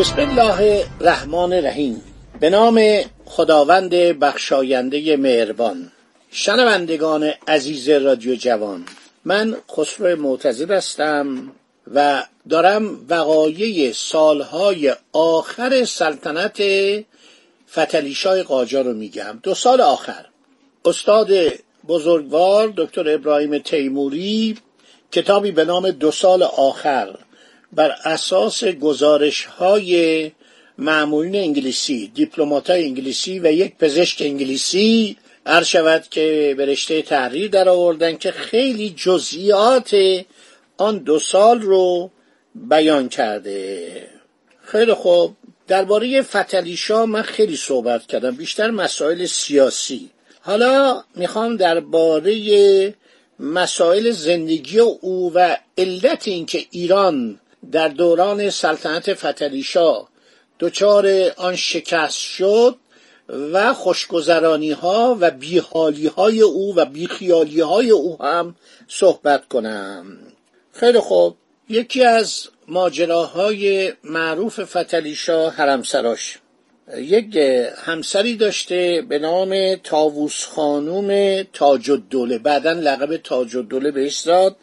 بسم الله الرحمن الرحیم. به نام خداوند بخشاینده مهربان. شنوندگان عزیز رادیو جوان من خسرو معتزد هستم و دارم وقایع سالهای آخر سلطنت فتلیشای قاجار رو میگم. دو سال آخر. استاد بزرگوار دکتر ابراهیم تیموری کتابی به نام دو سال آخر. بر اساس گزارش های معمولین انگلیسی دیپلمات انگلیسی و یک پزشک انگلیسی عرض شود که به رشته تحریر در آوردن که خیلی جزئیات آن دو سال رو بیان کرده. خیلی خوب. درباره فتلیشا من خیلی صحبت کردم بیشتر مسائل سیاسی. حالا می‌خوام درباره مسائل زندگی او و علت اینکه ایران در دوران سلطنت فتلیشا دچار آن شکست شد و خوشگذرانی ها و بیحالی های او و بیخیالی های او هم صحبت کنم. خیلی خوب. یکی از ماجراهای معروف فتلیشا حرمسراش. یک همسری داشته به نام تاووس خانوم تاج الدوله. بعدا لقب تاج الدوله بهش داد.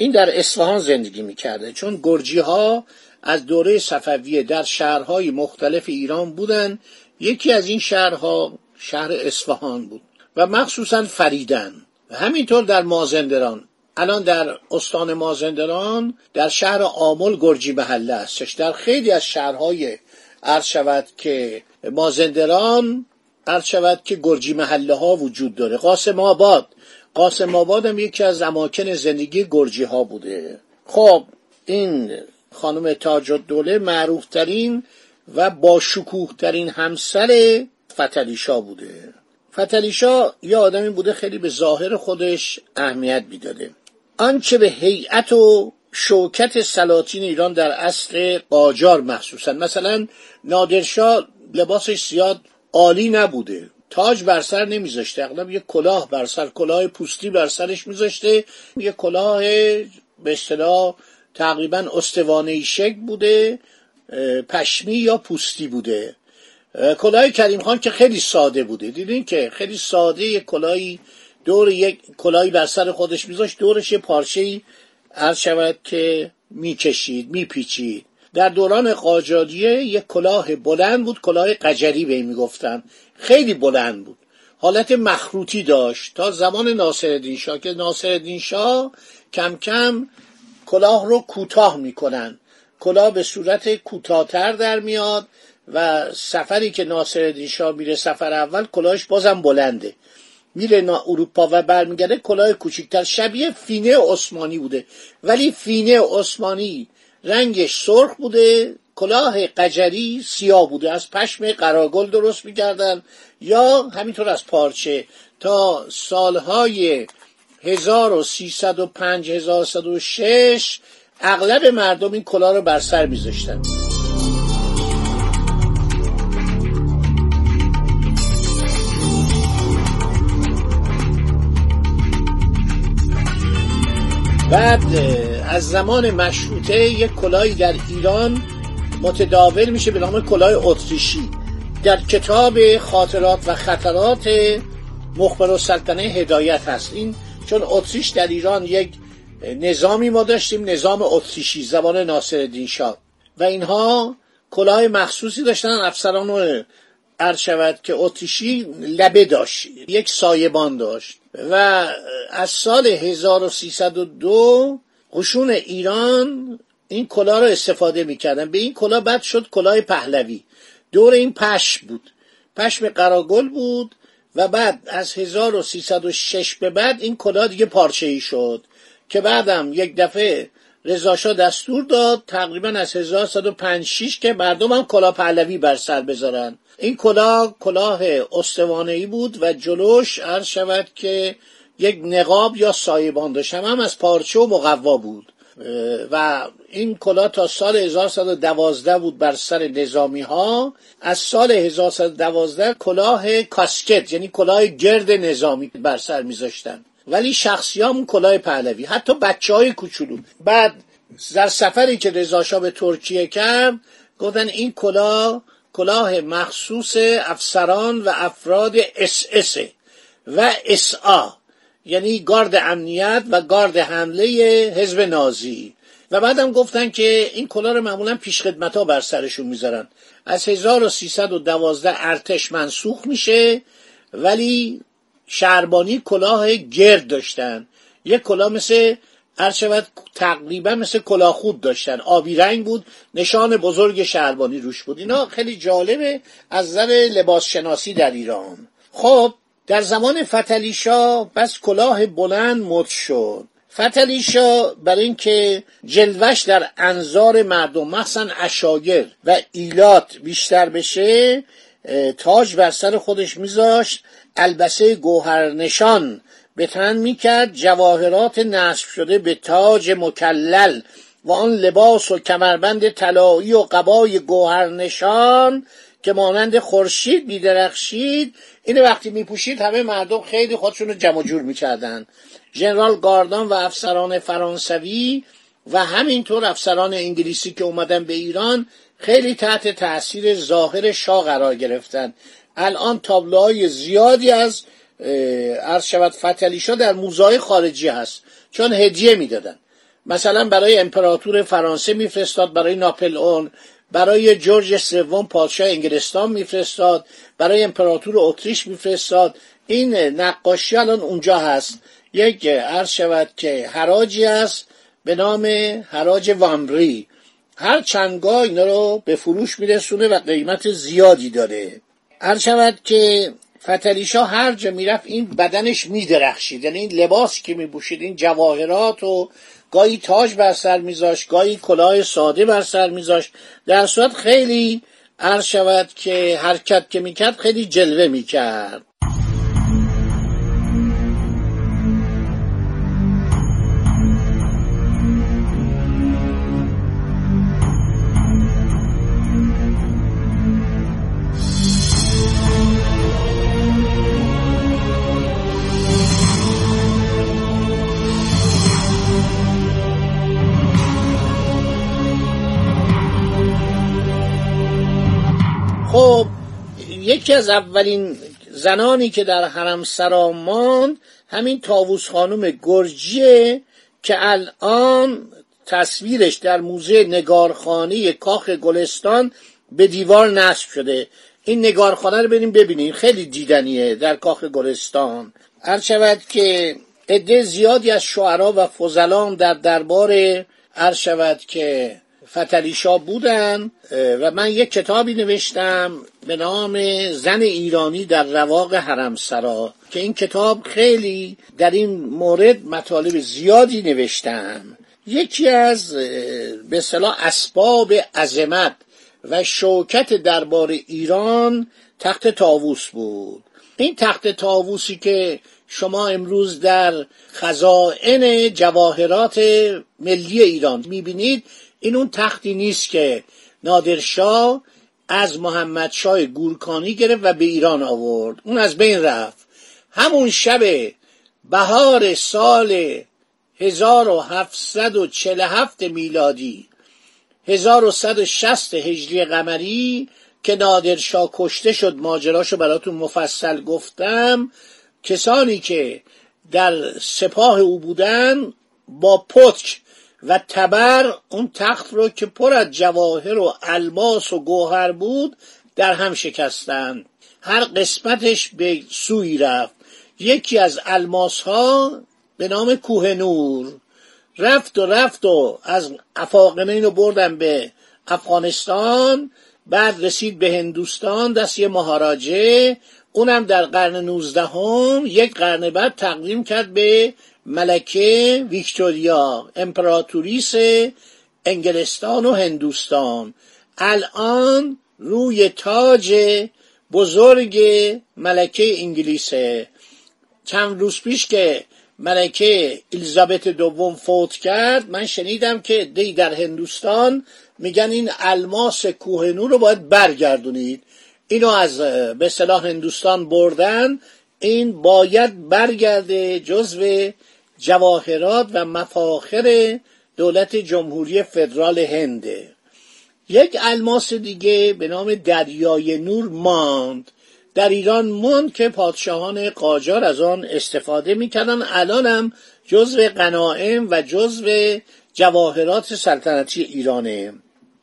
این در اصفهان زندگی می‌کرده. چون گرجی ها از دوره صفویه در شهرهای مختلف ایران بودن یکی از این شهرها شهر اصفهان بود و مخصوصا فریدن و همینطور در مازندران. الان در استان مازندران در شهر آمل گرجی محله هستش. در خیلی از شهرهای عرض شود که مازندران عرض شود که گرجی محله ها وجود داره. قاسم آباد قاسم آباد هم یکی از اماکن زندگی گرجی ها بوده. خب این خانم تاج الدوله معروف ترین و با شکوه ترین همسر فتلیشا بوده. فتلیشا یه آدمی بوده خیلی به ظاهر خودش اهمیت می‌داده. آنچه به هیئت و شوکت سلاطین ایران در عصر قاجار مخصوصا مثلا نادرشاه لباسش زیاد عالی نبوده. تاج بر سر نمیذاشته. اغلب یه کلاه بر سر کلاه پوستی بر سرش میذاشته. یه کلاه به اصطلاح تقریبا استوانه شک بوده پشمی یا پوستی بوده. کلاه کریم خان که خیلی ساده بوده. دیدین که خیلی ساده یک کلاهی دور یک کلاهی بر سر خودش میذاشت. دورش یه پارچه عرض شود که می‌کشید میپیچید. در دوران قاجاریه یک کلاه بلند بود کلاه قجری به می‌گفتن. خیلی بلند بود. حالت مخروطی داشت. تا زمان ناصرالدین شاه که ناصرالدین شاه کم کم کلاه رو کوتاه می‌کنن. کلاه به صورت کوتاهتر در میاد و سفری که ناصرالدین شاه میره سفر اول کلاهش بازم بلنده. میره نا اروپا و برمیگرده کلاه کوچکتر شبیه فینه عثمانی بوده. ولی فینه عثمانی رنگش سرخ بوده کلاه قجری سیاه بوده. از پشم قراگل درست می‌کردن. یا همینطور از پارچه. تا سالهای 1305 1106 اغلب مردم این کلاه رو بر سر میذاشتن. بعد از زمان مشروطه یک کلاهی در ایران متداول میشه به نام کلاه اتریشی. در کتاب خاطرات و خطرات مخبر سلطنه هدایت هست. این چون اتریش در ایران یک نظامی ما داشتیم نظام اتریشی زبان ناصر شاه. و اینها کلاه مخصوصی داشتن افسران عرض شود که اتریشی لبه داشت یک سایبان داشت. و از سال 1302 قشون ایران این کلاه رو استفاده می‌کردن. به این کلاه بعد شد کلاه پهلوی. دور این پشم بود. پشم قراگل بود و بعد از 1306 به بعد این کلاه دیگه پارچه ای شد که بعدم یک دفعه رضاشاه دستور داد تقریبا از 1105 که مردم هم کلاه پهلوی بر سر بذارن. این کلاه کلاه استوانه‌ای بود و جلوش عرض شود که یک نقاب یا سایبان داشت هم از پارچه و مقوا بود. و این کلاه تا سال 1112 بود بر سر نظامی ها از سال 1112 کلاه کاسکت یعنی کلاه گرد نظامی بر سر میذاشتن. ولی شخصی هم کلاه پهلوی حتی بچه های کوچولو. بعد در سفری که رضاشاه به ترکیه کرد گفتن این کلاه کلاه مخصوص افسران و افراد اس اس و اس آ. یعنی گارد امنیت و گارد حمله حزب نازی. و بعدم گفتن که این کلاه رو معمولا پیش خدمت ها بر سرشون می‌ذارن. از 1312 ارتش منسوخ میشه ولی شهربانی کلاه گرد داشتن. یک کلاه مثل هر شود تقریبا مثل کلاه خود داشتن. آبی رنگ بود نشان بزرگ شهربانی روش بود. اینا خیلی جالبه از نظر لباس شناسی در ایران. خب در زمان فتلیشا بس کلاه بلند مد شد. فتلیشا برای اینکه جلوش در انظار مردم مخصوصا اشاگر و ایلات بیشتر بشه تاج بر سر خودش میذاشت البسه گوهرنشان به تن می‌کرد جواهرات نصب شده به تاج مکلل و آن لباس و کمربند طلایی و قبای گوهرنشان که مانند خورشید میدرخشید. این وقتی میپوشید همه مردم خیلی خودشون رو جمع جور می‌کردن. ژنرال گاردان و افسران فرانسوی و همینطور افسران انگلیسی که اومدن به ایران خیلی تحت تاثیر ظاهر شاه قرار گرفتن. الان تابلوهای زیادی از عرض شود فتلیشا در موزای خارجی هست چون هدیه می‌دادن. مثلا برای امپراتور فرانسه میفرستاد برای ناپلئون برای جورج سوم پادشاه انگلستان میفرستاد برای امپراتور اتریش میفرستاد. این نقاشی الان اونجا هست. یک عرض شود که حراجی است به نام حراج وامری. هر چندگاه اینا رو به فروش میرسونه و قیمت زیادی داره. هر شود که فتلیشا هر جا می‌رفت این بدنش میدرخشید. یعنی این لباس که میبوشید این جواهرات و گاهی تاج بر سر میذاشت گاهی کلاه ساده بر سر میذاشت. در صورت خیلی عرض شود که حرکت که می‌کرد خیلی جلوه می‌کرد. خب یکی از اولین زنانی که در حرم سرا ماند همین تاووس خانم گرجیه که الان تصویرش در موزه نگارخانه کاخ گلستان به دیوار نصب شده. این نگارخانه رو بریم ببینیم. خیلی دیدنیه در کاخ گلستان. هر شود که عده زیادی از شعرا و فضلان در دربار هر شود که فتلیشا بودن و من یک کتابی نوشتم به نام زن ایرانی در رواق حرمسرا که این کتاب خیلی در این مورد مطالب زیادی نوشتم. یکی از به صلاح اسباب عظمت و شوکت دربار ایران تخت تاووس بود. این تخت تاووسی که شما امروز در خزائن جواهرات ملی ایران می‌بینید این اون تختی نیست که نادرشاه از محمد شای گورکانی گرفت و به ایران آورد. اون از بین رفت. همون شب بهار سال 1747 میلادی 1160 هجری قمری که نادرشاه کشته شد ماجراشو براتون مفصل گفتم کسانی که در سپاه او بودن با پتک و تبر اون تخت رو که پر از جواهر و الماس و گوهر بود در هم شکستند هر قسمتش به سوی رفت. یکی از الماس ها به نام کوه نور. رفت و رفت و از افاقنین رو بردن به افغانستان بعد رسید به هندوستان دست یه مهاراجه. اونم در قرن نوزدهم یک قرن بعد تقدیم کرد به ملکه ویکتوریا امپراتوریس انگلستان و هندوستان. الان روی تاج بزرگ ملکه انگلیسه. چند روز پیش که ملکه الیزابت دوم فوت کرد من شنیدم که دی در هندوستان میگن این الماس کوهنور رو باید برگردونید. اینو از به صلاح هندوستان بردن. این باید برگرده جزو جواهرات و مفاخر دولت جمهوری فدرال هنده یک الماس دیگه به نام دریای نور ماند. در ایران ماند که پادشاهان قاجار از آن استفاده می‌کردن الانم جزو قنائم و جزو جواهرات سلطنتی ایرانه.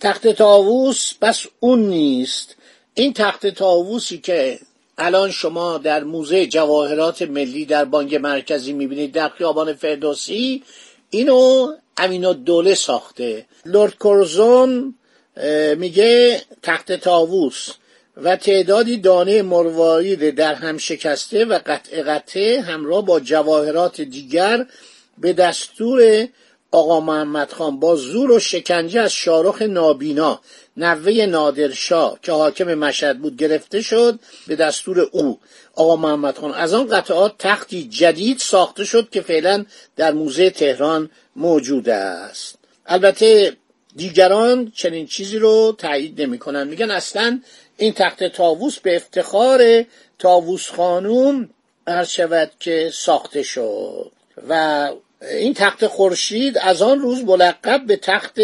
تخت تاووس بس اون نیست. این تخت تاووسی که الان شما در موزه جواهرات ملی در بانک مرکزی می‌بینید در خیابان فردوسی اینو امین الدوله ساخته. لورد کورزون میگه تخت تاووس و تعدادی دانه مروارید در هم شکسته و قطع قطعه همراه با جواهرات دیگر به دستور آقا محمد خان با زور و شکنجه از شارخ نابینا نوه نادرشاه که حاکم مشهد بود گرفته شد به دستور او. آقا محمد خان از آن قطعات تختی جدید ساخته شد که فعلا در موزه تهران موجود است. البته دیگران چنین چیزی رو تایید نمی‌کنن. میگن اصلا این تخت تاووس به افتخار تاووس خانوم عرض شود که ساخته شد. و این تخت خورشید از آن روز ملقب به تخت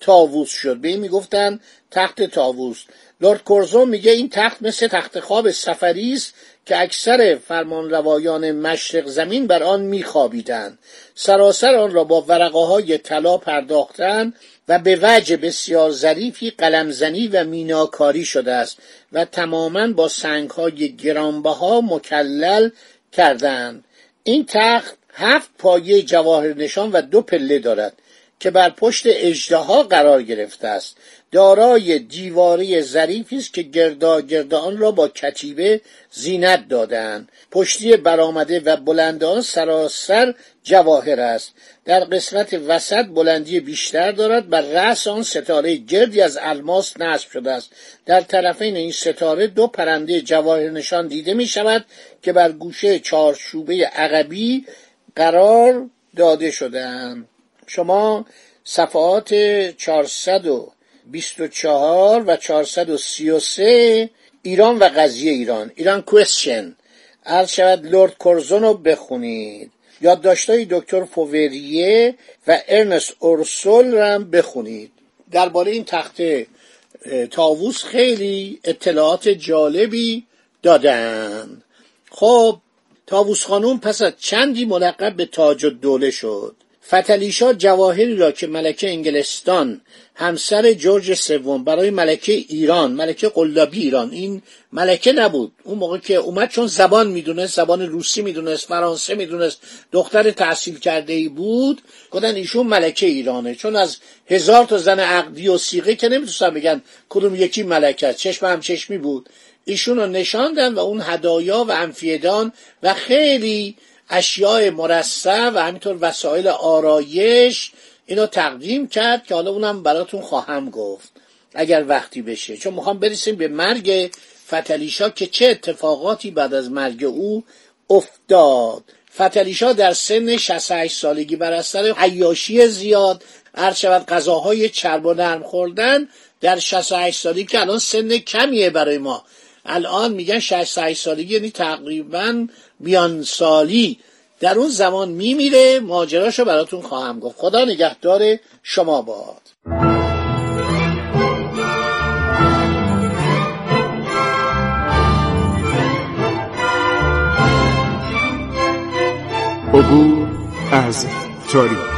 تاووس شد. به این می‌گفتن تخت تاووس لورد کورزون میگه این تخت مثل تخت خواب سفری است که اکثر فرمانروایان مشرق زمین بر آن میخوابیدند. سراسر آن را با ورقه های طلا پرداختن و به وجه بسیار ظریفی قلمزنی و میناکاری شده است و تماما با سنگ های گرانبها مکلل کردند. این تخت هفت پایه جواهر نشان و دو پله دارد که بر پشت اجدها قرار گرفته است. دارای دیواری ظریفی است که گردا گردا آن را با کتیبه زینت دادند پشتی برآمده و بلند آن سراسر جواهر است. در قسمت وسط بلندی بیشتر دارد بر رأس آن ستاره گردی از الماس نصب شده است. در طرفین این ستاره دو پرنده جواهر نشان دیده می شود که بر گوشه چارچوبه عقبی قرار داده شدهاند شما صفحات 424 و 433 ایران و قضیه ایران. ایران کوشن عرض شود لورد کورزون رو بخونید. یادداشتهای دکتر فووریه و ارنست اورسول رو هم بخونید. درباره این تخت تاووس خیلی اطلاعات جالبی دادن. خب تاووس خانوم پس از چندی ملقب به تاج الدوله شد. فتلیشا جواهری را که ملکه انگلستان همسر جورج سوم برای ملکه ایران ملکه قلابی ایران این ملکه نبود. اون موقع که اومد چون زبان می‌دونست زبان روسی می‌دونست فرانسه می‌دونست دختر تحصیل کرده ای بود گفتن ایشون ملکه ایرانه. چون از هزار تا زن عقدی و سیغه که نمی‌تونستن بگن کدوم یکی ملکه چشم هم چشمی بود. ایشون رو نشاندن و اون هدایا و انفیدان و خیلی اشیاء مرصع و همینطور وسایل آرایش اینو تقدیم کرد که حالا اونم براتون خواهم گفت. اگر وقتی بشه. چون می‌خوام برسیم به مرگ فتلیشا که چه اتفاقاتی بعد از مرگ او افتاد. فتلیشا در سن 68 سالگی بر اثر عیاشی زیاد هر شود غذاهای چرب و نرم خوردن در 68 سالگی که الان سن کمیه برای ما. الان میگن 68 سالگی یعنی تقریبا میان سالی در اون زمان میمیره ماجراشو براتون خواهم گفت. خدا نگهدار شما باد. عبور از تاریخ.